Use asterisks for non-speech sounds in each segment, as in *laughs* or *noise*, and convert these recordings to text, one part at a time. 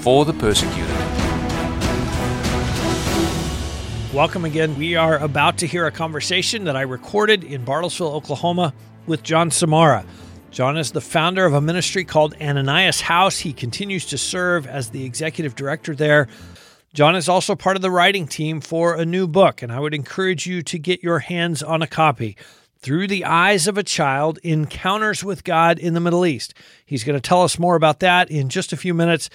for the persecuted. Welcome again. We are about to hear a conversation that I recorded in Bartlesville, Oklahoma with John Samara. John is the founder of a ministry called Ananias House. He continues to serve as the executive director there. John is also part of the writing team for a new book, and I would encourage you to get your hands on a copy. Through the Eyes of a Child Encounters with God in the Middle East. He's going to tell us more about that in just a few minutes.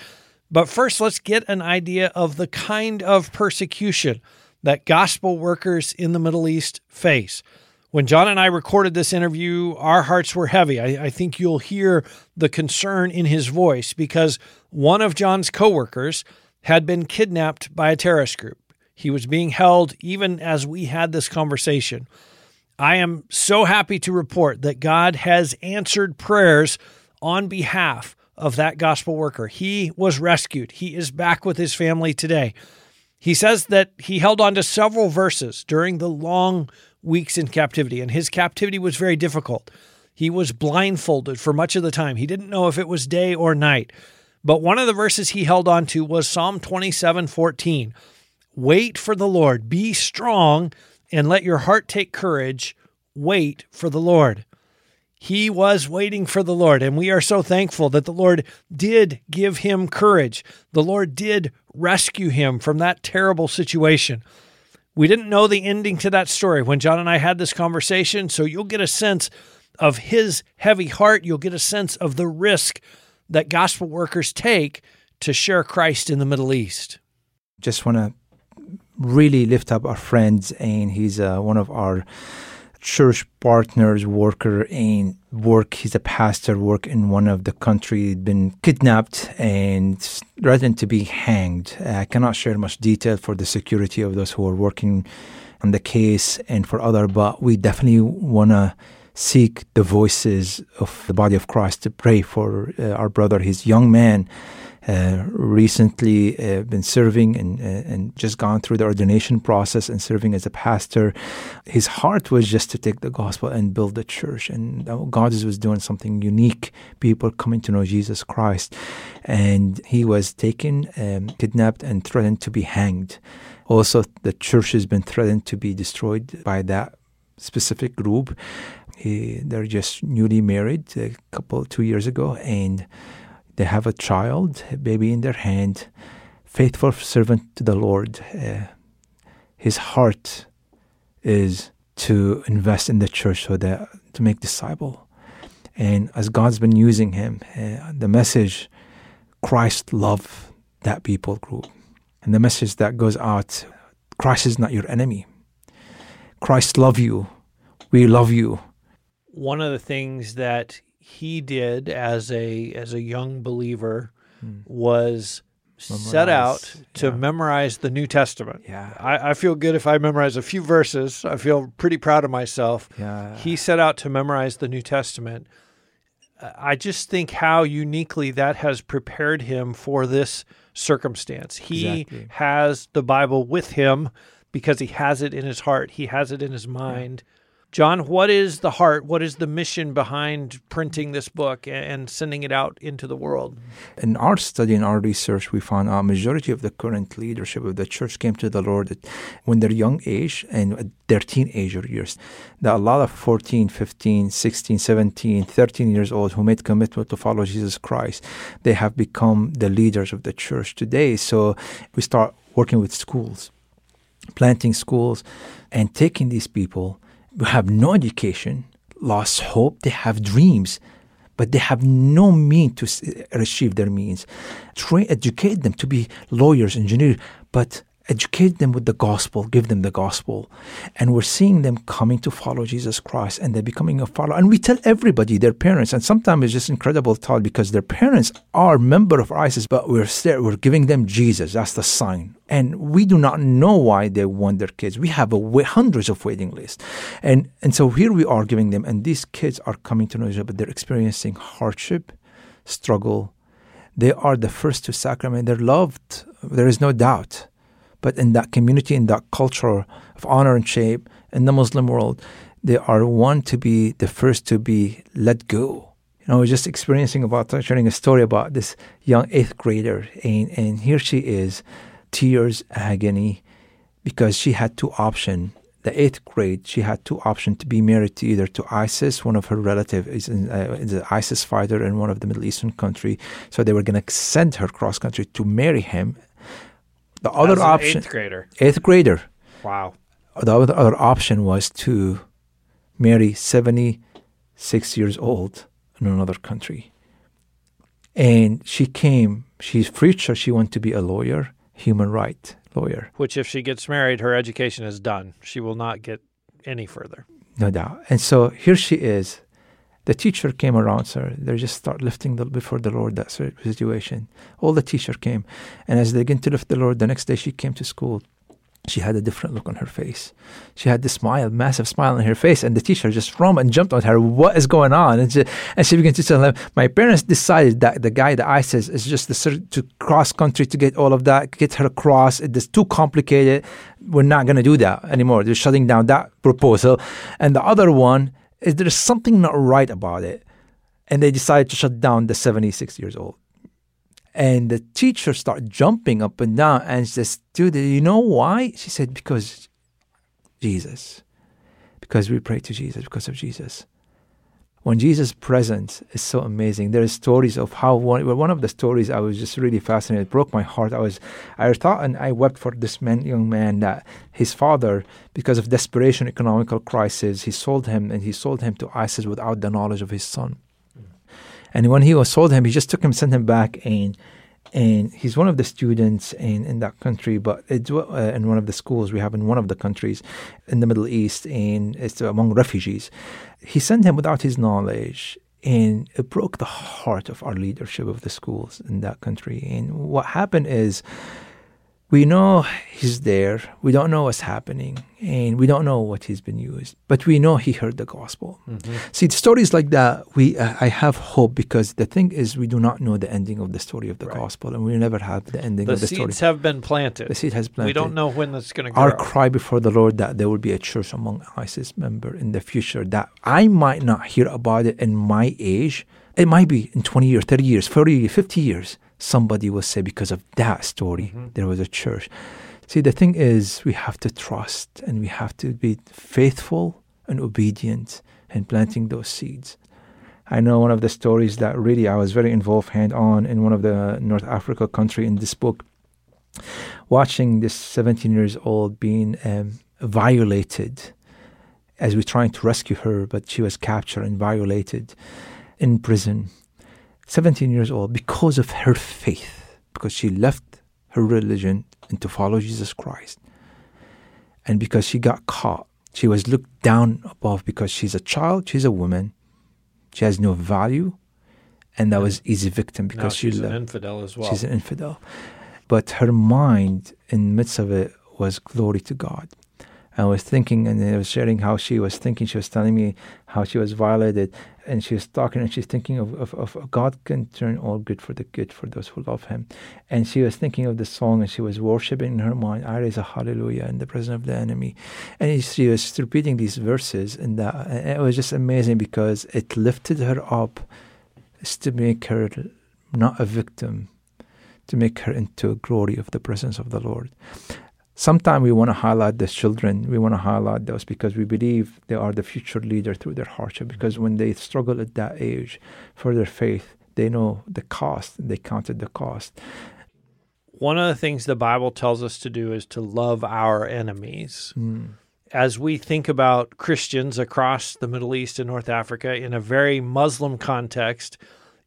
But first, let's get an idea of the kind of persecution that gospel workers in the Middle East face. When John and I recorded this interview, our hearts were heavy. I, I, think you'll hear the concern in his voice because one of John's coworkers had been kidnapped by a terrorist group. He was being held even as we had this conversation. I am so happy to report that God has answered prayers on behalf of that gospel worker. He was rescued. He is back with his family today. He says that he held on to several verses during the long weeks in captivity, and his captivity was very difficult. He was blindfolded for much of the time. He didn't know if it was day or night. But one of the verses he held on to was Psalm 27 14. Wait for the Lord, be strong, and let your heart take courage. Wait for the Lord. He was waiting for the Lord, and we are so thankful that the Lord did give him courage. The Lord did rescue him from that terrible situation. We didn't know the ending to that story when John and I had this conversation, so you'll get a sense of his heavy heart. You'll get a sense of the risk that gospel workers take to share Christ in the Middle East. Just want to really lift up our friends, and he's uh, one of our church partners, worker in work. He's a pastor, work in one of the country, been kidnapped and threatened to be hanged. I cannot share much detail for the security of those who are working on the case and for other, but we definitely want to seek the voices of the body of Christ to pray for uh, our brother, his young man uh, recently uh, been serving and, uh, and just gone through the ordination process and serving as a pastor. His heart was just to take the gospel and build the church. And God was doing something unique, people coming to know Jesus Christ. And he was taken, um, kidnapped, and threatened to be hanged. Also, the church has been threatened to be destroyed by that specific group. He, they're just newly married a couple two years ago, and they have a child, a baby in their hand, faithful servant to the Lord. Uh, his heart is to invest in the church so that to make disciple. And as God's been using him, uh, the message Christ love that people group. And the message that goes out Christ is not your enemy. Christ love you. We love you. One of the things that he did as a as a young believer hmm. was memorize, set out to yeah. memorize the New Testament. Yeah, I, I, feel good if I memorize a few verses. I feel pretty proud of myself. Yeah, he set out to memorize the New Testament. I just think how uniquely that has prepared him for this circumstance. He exactly. has the Bible with him because he has it in his heart. He has it in his mind. Yeah John, what is the heart? What is the mission behind printing this book and sending it out into the world? In our study and our research, we found a majority of the current leadership of the church came to the Lord when they're young age and their teenager years. That a lot of 14, 15, 16, 17, 13 years old who made commitment to follow Jesus Christ, they have become the leaders of the church today. So we start working with schools, planting schools, and taking these people who have no education, lost hope, they have dreams, but they have no means to achieve their means. Try educate them to be lawyers, engineers, but educate them with the gospel, give them the gospel. And we're seeing them coming to follow Jesus Christ and they're becoming a follower. And we tell everybody, their parents, and sometimes it's just incredible thought because their parents are member of ISIS, but we're still, we're giving them Jesus. That's the sign. And we do not know why they want their kids. We have a, hundreds of waiting lists. And, and so here we are giving them, and these kids are coming to know Jesus, but they're experiencing hardship, struggle. They are the first to sacrament. They're loved. There is no doubt but in that community, in that culture of honor and shame, in the Muslim world, they are one to be the first to be let go. You know, I was just experiencing about sharing a story about this young eighth grader, and, and here she is, tears, agony, because she had two options. The eighth grade, she had two options to be married to either to ISIS, one of her relatives is, uh, is an ISIS fighter in one of the Middle Eastern country. So they were going to send her cross country to marry him the other option, eighth grader. Eighth grader. Wow. The other, other option was to marry 76 years old in another country. And she came, she's preacher, she wanted to be a lawyer, human right lawyer. Which, if she gets married, her education is done. She will not get any further. No doubt. And so here she is the teacher came around, sir. They just start lifting the, before the Lord that situation. All the teacher came. And as they begin to lift the Lord, the next day she came to school. She had a different look on her face. She had this smile, massive smile on her face, and the teacher just ran and jumped on her. What is going on? And she, and she began to tell him, "My parents decided that the guy that I is just the, to cross country to get all of that, get her across. It is too complicated. We're not going to do that anymore. They're shutting down that proposal." And the other one is there something not right about it. And they decided to shut down the 76 years old. And the teacher started jumping up and down and says, Dude, you know why? She said, Because Jesus. Because we pray to Jesus, because of Jesus when Jesus' presence is so amazing. There are stories of how one, well, one of the stories I was just really fascinated, it broke my heart. I was, I thought and I wept for this man, young man that his father, because of desperation, economical crisis, he sold him and he sold him to ISIS without the knowledge of his son. Mm. And when he was sold him, he just took him, sent him back, and and he's one of the students in, in that country, but it's uh, in one of the schools we have in one of the countries in the Middle East, and it's among refugees. He sent him without his knowledge, and it broke the heart of our leadership of the schools in that country. And what happened is we know he's there. We don't know what's happening, and we don't know what he's been used, but we know he heard the gospel. Mm-hmm. See, stories like that, we uh, I have hope because the thing is, we do not know the ending of the story of the right. gospel, and we never have the ending the of the story. The seeds have been planted. The seed has planted. We don't know when that's going to grow. Our cry before the Lord that there will be a church among ISIS member in the future that I might not hear about it in my age. It might be in 20 years, 30 years, 40, 50 years somebody will say because of that story mm-hmm. there was a church. See, the thing is, we have to trust and we have to be faithful and obedient in planting those seeds. I know one of the stories that really I was very involved hand on in one of the North Africa country in this book, watching this 17 years old being um, violated as we're trying to rescue her, but she was captured and violated in prison 17 years old, because of her faith, because she left her religion and to follow Jesus Christ. And because she got caught, she was looked down above because she's a child, she's a woman, she has no value, and that was easy victim because she's she an infidel as well. She's an infidel, but her mind in the midst of it was glory to God. I was thinking, and I was sharing how she was thinking. She was telling me how she was violated, and she was talking, and she's thinking of, of, of God can turn all good for the good for those who love Him. And she was thinking of the song, and she was worshiping in her mind. I raise a hallelujah in the presence of the enemy, and she was repeating these verses, and, that, and it was just amazing because it lifted her up, to make her not a victim, to make her into a glory of the presence of the Lord sometimes we want to highlight the children. We want to highlight those because we believe they are the future leader through their hardship. Because when they struggle at that age for their faith, they know the cost. They counted the cost. One of the things the Bible tells us to do is to love our enemies. Mm. As we think about Christians across the Middle East and North Africa in a very Muslim context,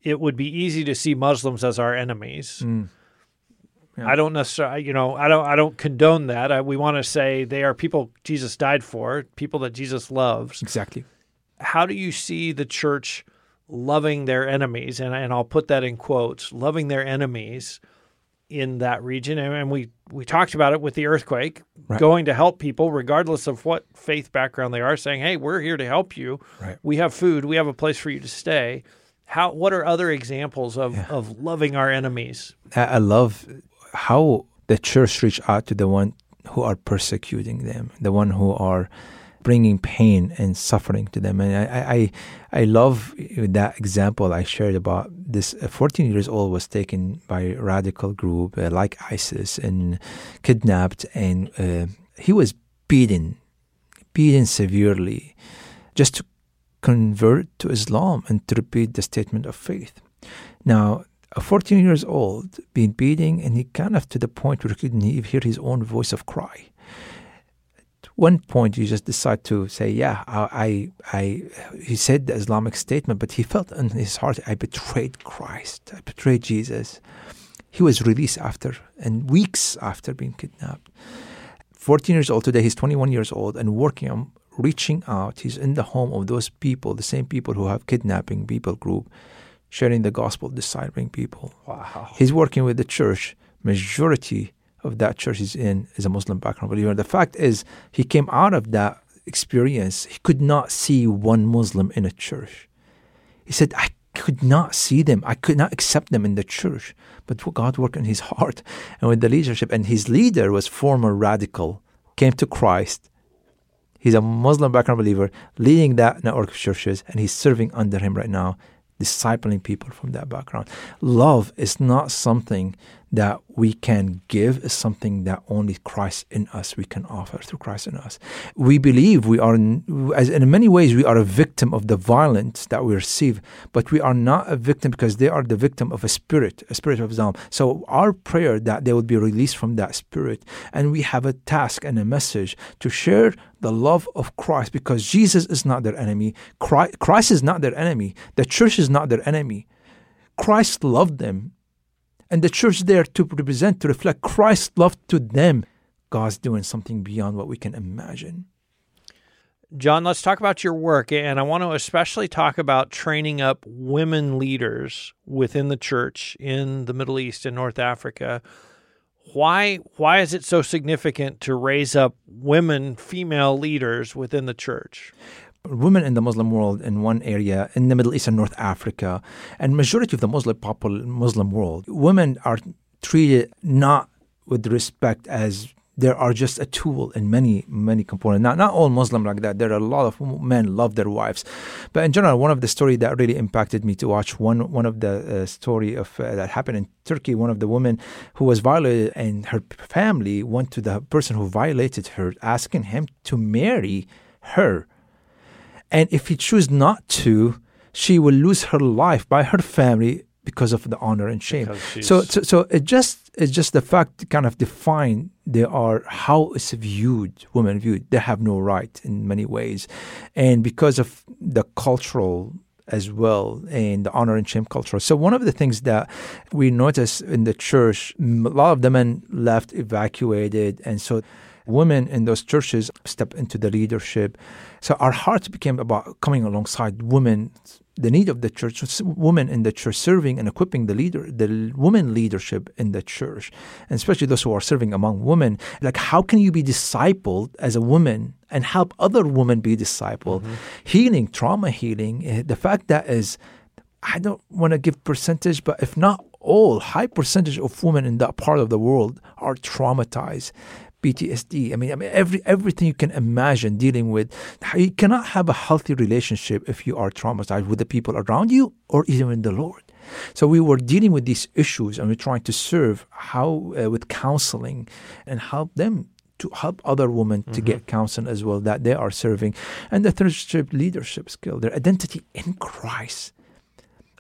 it would be easy to see Muslims as our enemies. Mm Yeah. I don't necessarily, you know, I don't, I don't condone that. I, we want to say they are people Jesus died for, people that Jesus loves. Exactly. How do you see the church loving their enemies? And, and I'll put that in quotes, loving their enemies in that region. And, and we we talked about it with the earthquake, Right. going to help people regardless of what faith background they are, saying, "Hey, we're here to help you. Right. We have food. We have a place for you to stay." How? What are other examples of of loving our enemies? I I love how the church reach out to the one who are persecuting them, the one who are bringing pain and suffering to them. And I, I, I love that example I shared about this. uh, 14 years old was taken by a radical group uh, like ISIS and kidnapped, and uh, he was beaten, beaten severely, just to convert to Islam and to repeat the statement of faith. Now, 14 years old being beaten, and he kind of to the point where he couldn't even hear his own voice of cry. At one point, he just decided to say, "Yeah, I, I, I." He said the Islamic statement, but he felt in his heart, "I betrayed Christ. I betrayed Jesus." He was released after, and weeks after being kidnapped. 14 years old today, he's 21 years old and working on reaching out. He's in the home of those people, the same people who have kidnapping people group, sharing the gospel, discipling people. Wow. He's working with the church. Majority of that church he's in is a Muslim background believer. The fact is, he came out of that experience. He could not see one Muslim in a church. He said, I could not see them. I could not accept them in the church. But God worked in his heart and with the leadership. And his leader was former radical, came to Christ. He's a Muslim background believer, leading that network of churches, and he's serving under him right now, discipling people from that background. Love is not something that we can give, is something that only Christ in us we can offer through Christ in us. We believe we are, in, as in many ways, we are a victim of the violence that we receive, but we are not a victim because they are the victim of a spirit, a spirit of Islam. So our prayer that they would be released from that spirit, and we have a task and a message to share the love of Christ because Jesus is not their enemy. Christ, Christ is not their enemy. The church is not their enemy. Christ loved them. And the church there to represent, to reflect Christ's love to them. God's doing something beyond what we can imagine. John, let's talk about your work. And I want to especially talk about training up women leaders within the church in the Middle East and North Africa. Why, why is it so significant to raise up women, female leaders within the church? Women in the Muslim world in one area in the Middle East and North Africa, and majority of the Muslim popul- Muslim world, women are treated not with respect as there are just a tool in many many components. Not not all Muslim like that. There are a lot of men love their wives, but in general, one of the story that really impacted me to watch one one of the uh, story of uh, that happened in Turkey. One of the women who was violated and her family went to the person who violated her, asking him to marry her. And if he choose not to, she will lose her life by her family because of the honor and shame. So, so, so it just it's just the fact kind of define they are how it's viewed, women viewed. They have no right in many ways, and because of the cultural as well and the honor and shame culture. So one of the things that we notice in the church, a lot of the men left, evacuated, and so women in those churches step into the leadership. So our hearts became about coming alongside women, the need of the church, women in the church serving and equipping the leader, the women leadership in the church, and especially those who are serving among women. Like, how can you be discipled as a woman and help other women be discipled? Healing, trauma healing. eh, The fact that is, I don't want to give percentage, but if not all, high percentage of women in that part of the world are traumatized. PTSD. I mean, I mean, every everything you can imagine dealing with. You cannot have a healthy relationship if you are traumatized with the people around you or even with the Lord. So we were dealing with these issues, and we're trying to serve how uh, with counseling and help them to help other women to get counseling as well that they are serving, and the third step leadership skill, their identity in Christ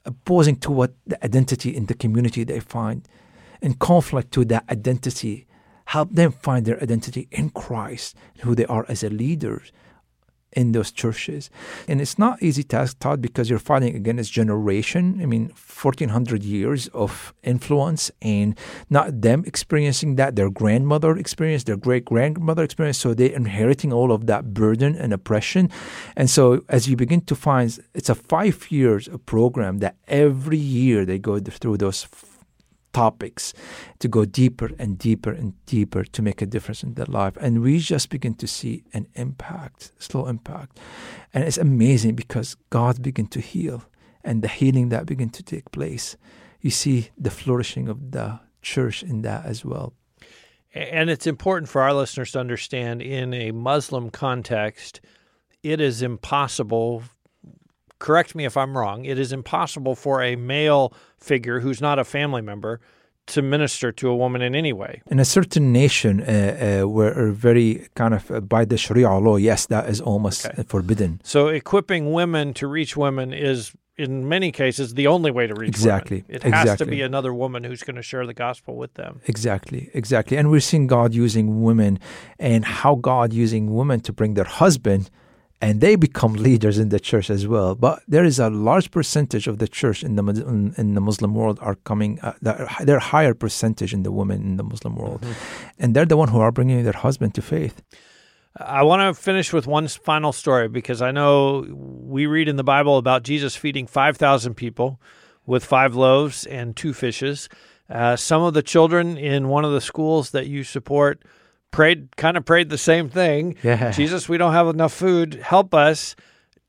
opposing to what the identity in the community they find, in conflict to that identity, help them find their identity in Christ, who they are as a leader in those churches. And it's not easy task, Todd, because you're fighting against generation. I mean, 1400 years of influence and not them experiencing that, their grandmother experienced, their great grandmother experienced. So they're inheriting all of that burden and oppression. And so as you begin to find, it's a five years program that every year they go through those topics to go deeper and deeper and deeper to make a difference in their life. And we just begin to see an impact, slow impact. And it's amazing because God begin to heal and the healing that begin to take place. You see the flourishing of the church in that as well. And it's important for our listeners to understand in a Muslim context, it is impossible correct me if I'm wrong, it is impossible for a male figure who's not a family member to minister to a woman in any way. In a certain nation uh, uh, where very kind of uh, by the Sharia law, yes, that is almost okay. forbidden. So equipping women to reach women is in many cases the only way to reach exactly women. it exactly. has to be another woman who's going to share the gospel with them exactly exactly and we're seeing god using women and how god using women to bring their husband and they become leaders in the church as well. But there is a large percentage of the church in the in the Muslim world are coming. Uh, they're higher percentage in the women in the Muslim world, mm-hmm. and they're the one who are bringing their husband to faith. I want to finish with one final story because I know we read in the Bible about Jesus feeding five thousand people with five loaves and two fishes. Uh, some of the children in one of the schools that you support prayed kind of prayed the same thing. Yeah. Jesus, we don't have enough food. Help us.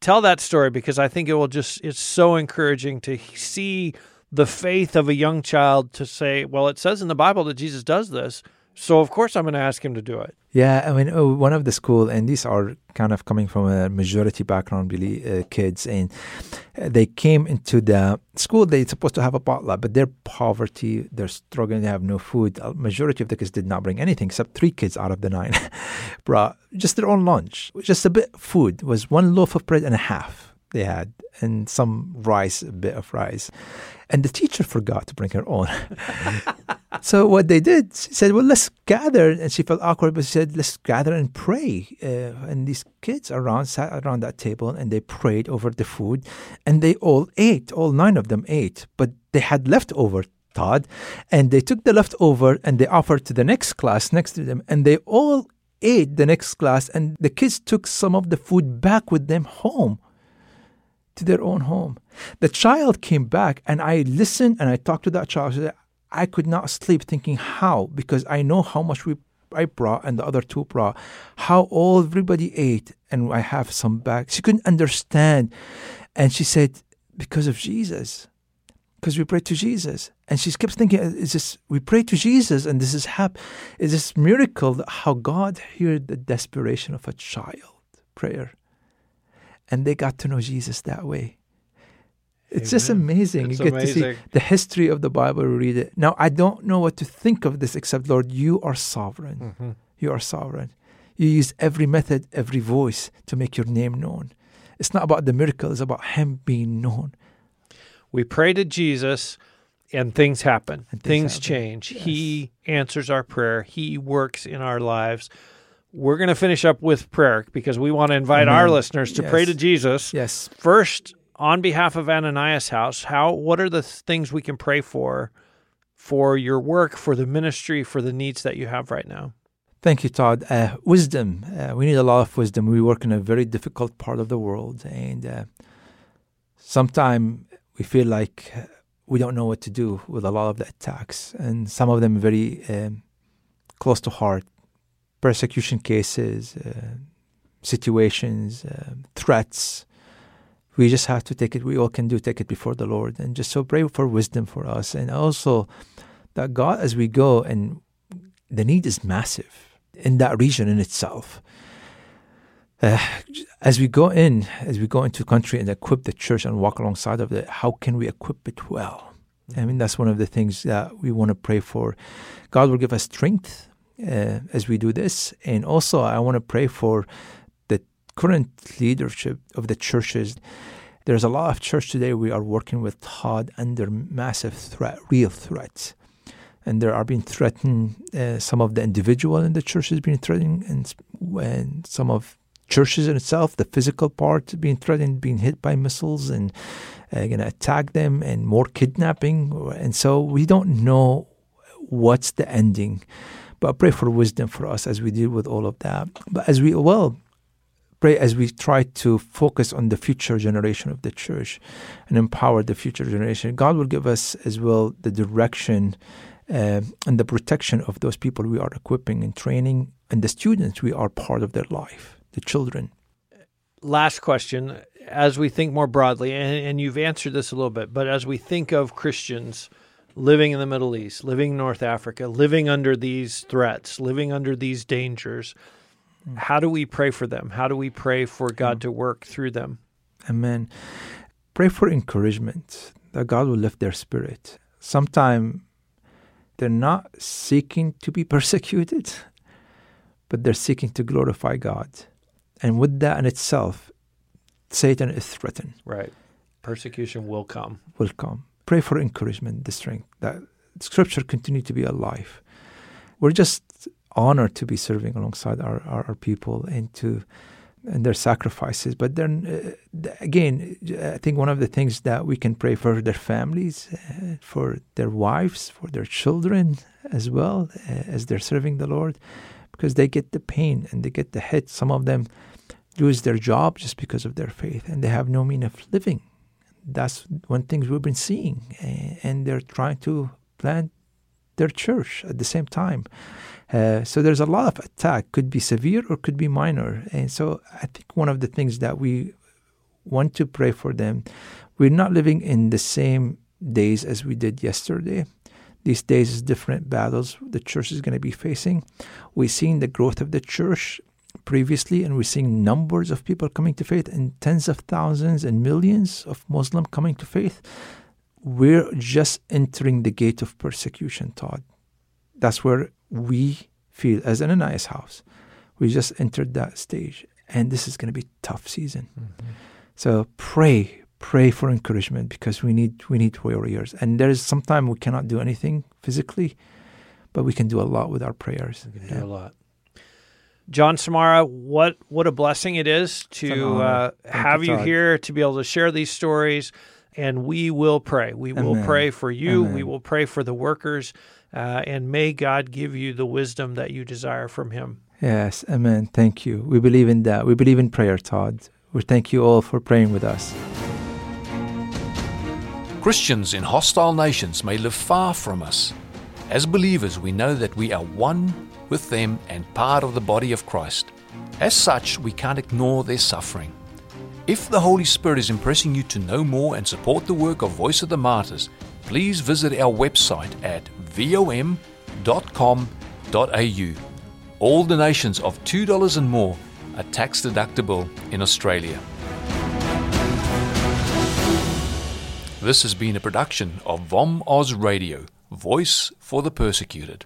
Tell that story because I think it will just it's so encouraging to see the faith of a young child to say, well, it says in the Bible that Jesus does this. So of course I'm going to ask him to do it. Yeah, I mean, oh, one of the school, and these are kind of coming from a majority background, really, uh, kids, and uh, they came into the school. They're supposed to have a potluck, but their poverty, they're struggling. They have no food. A majority of the kids did not bring anything, except three kids out of the nine *laughs* brought just their own lunch, just a bit food. It was one loaf of bread and a half they had, and some rice, a bit of rice. And the teacher forgot to bring her own. *laughs* so what they did, she said, "Well, let's gather." And she felt awkward, but she said, "Let's gather and pray." Uh, and these kids around sat around that table and they prayed over the food, and they all ate. All nine of them ate, but they had leftover. Todd, and they took the leftover and they offered to the next class next to them, and they all ate the next class, and the kids took some of the food back with them home to their own home. The child came back, and I listened and I talked to that child. I could not sleep thinking how, because I know how much we I brought and the other two brought, how all everybody ate, and I have some back. She couldn't understand, and she said, "Because of Jesus." Because we prayed to Jesus, and she kept thinking, uh, "Is this we pray to Jesus, and this is hap- is this miracle how God heard the desperation of a child prayer." And they got to know Jesus that way. It's Amen. just amazing. It's you get amazing. to see the history of the Bible, read it. Now, I don't know what to think of this except, Lord, you are sovereign. Mm-hmm. You are sovereign. You use every method, every voice to make your name known. It's not about the miracle, it's about Him being known. We pray to Jesus and things happen, and things, things happen. change. Yes. He answers our prayer, He works in our lives we're going to finish up with prayer because we want to invite our listeners to yes. pray to Jesus. Yes. First, on behalf of Ananias House, how what are the things we can pray for for your work, for the ministry, for the needs that you have right now? Thank you, Todd. Uh, wisdom. Uh, we need a lot of wisdom. We work in a very difficult part of the world, and uh, sometimes we feel like uh, we don't know what to do with a lot of the attacks, and some of them very um, close to heart persecution cases, uh, situations, uh, threats. We just have to take it. We all can do take it before the Lord, and just so pray for wisdom for us, and also that God, as we go, and the need is massive in that region in itself. Uh, as we go in, as we go into the country and equip the church and walk alongside of it, how can we equip it well? I mean, that's one of the things that we want to pray for. God will give us strength uh, as we do this. And also, I want to pray for the current leadership of the churches. There's a lot of church today we are working with Todd under massive threat, real threats. And there are being threatened, uh, some of the individual in the church is being threatened, and, and some of churches in itself, the physical part being threatened, being hit by missiles and uh, going to attack them, and more kidnapping. And so we don't know what's the ending. But pray for wisdom for us as we deal with all of that. But as we, well, pray as we try to focus on the future generation of the church and empower the future generation. God will give us as well the direction uh, and the protection of those people we are equipping and training and the students we are part of their life, the children. Last question. As we think more broadly, and, and you've answered this a little bit, but as we think of Christians living in the Middle East, living in North Africa, living under these threats, living under these dangers, mm. how do we pray for them? How do we pray for God mm. to work through them? Amen. Pray for encouragement that God will lift their spirit. Sometimes they're not seeking to be *laughs* persecuted, but they're seeking to glorify God. And with that in itself, Satan is threatened. Right. Persecution will come. Will come. Pray for encouragement, the strength that Scripture continue to be alive. We're just honored to be serving alongside our, our, our people and to and their sacrifices. But then uh, again, I think one of the things that we can pray for their families, uh, for their wives, for their children as well uh, as they're serving the Lord because they get the pain and they get the hit. Some of them lose their job just because of their faith, and they have no means of living. That's one thing we've been seeing, and they're trying to plant their church at the same time. Uh, so there's a lot of attack, could be severe or could be minor. And so I think one of the things that we want to pray for them, we're not living in the same days as we did yesterday. These days is different battles the church is going to be facing. We're seeing the growth of the church previously, and we're seeing numbers of people coming to faith and tens of thousands and millions of Muslims coming to faith. We're just entering the gate of persecution, Todd. That's where we feel, as an Ananias house, we just entered that stage, and this is going to be tough season. Mm-hmm. So pray, pray for encouragement because we need we need warriors. And there is sometimes we cannot do anything physically, but we can do a lot with our prayers. We can do yeah. a lot. John Samara, what what a blessing it is to uh, have you, you here to be able to share these stories. And we will pray. We Amen. will pray for you. Amen. We will pray for the workers. Uh, and may God give you the wisdom that you desire from Him. Yes, Amen. Thank you. We believe in that. We believe in prayer, Todd. We thank you all for praying with us. Christians in hostile nations may live far from us. As believers, we know that we are one with them and part of the body of Christ. As such, we can't ignore their suffering. If the Holy Spirit is impressing you to know more and support the work of Voice of the Martyrs, please visit our website at vom.com.au. All donations of $2 and more are tax deductible in Australia. This has been a production of VOM Oz Radio, Voice for the Persecuted.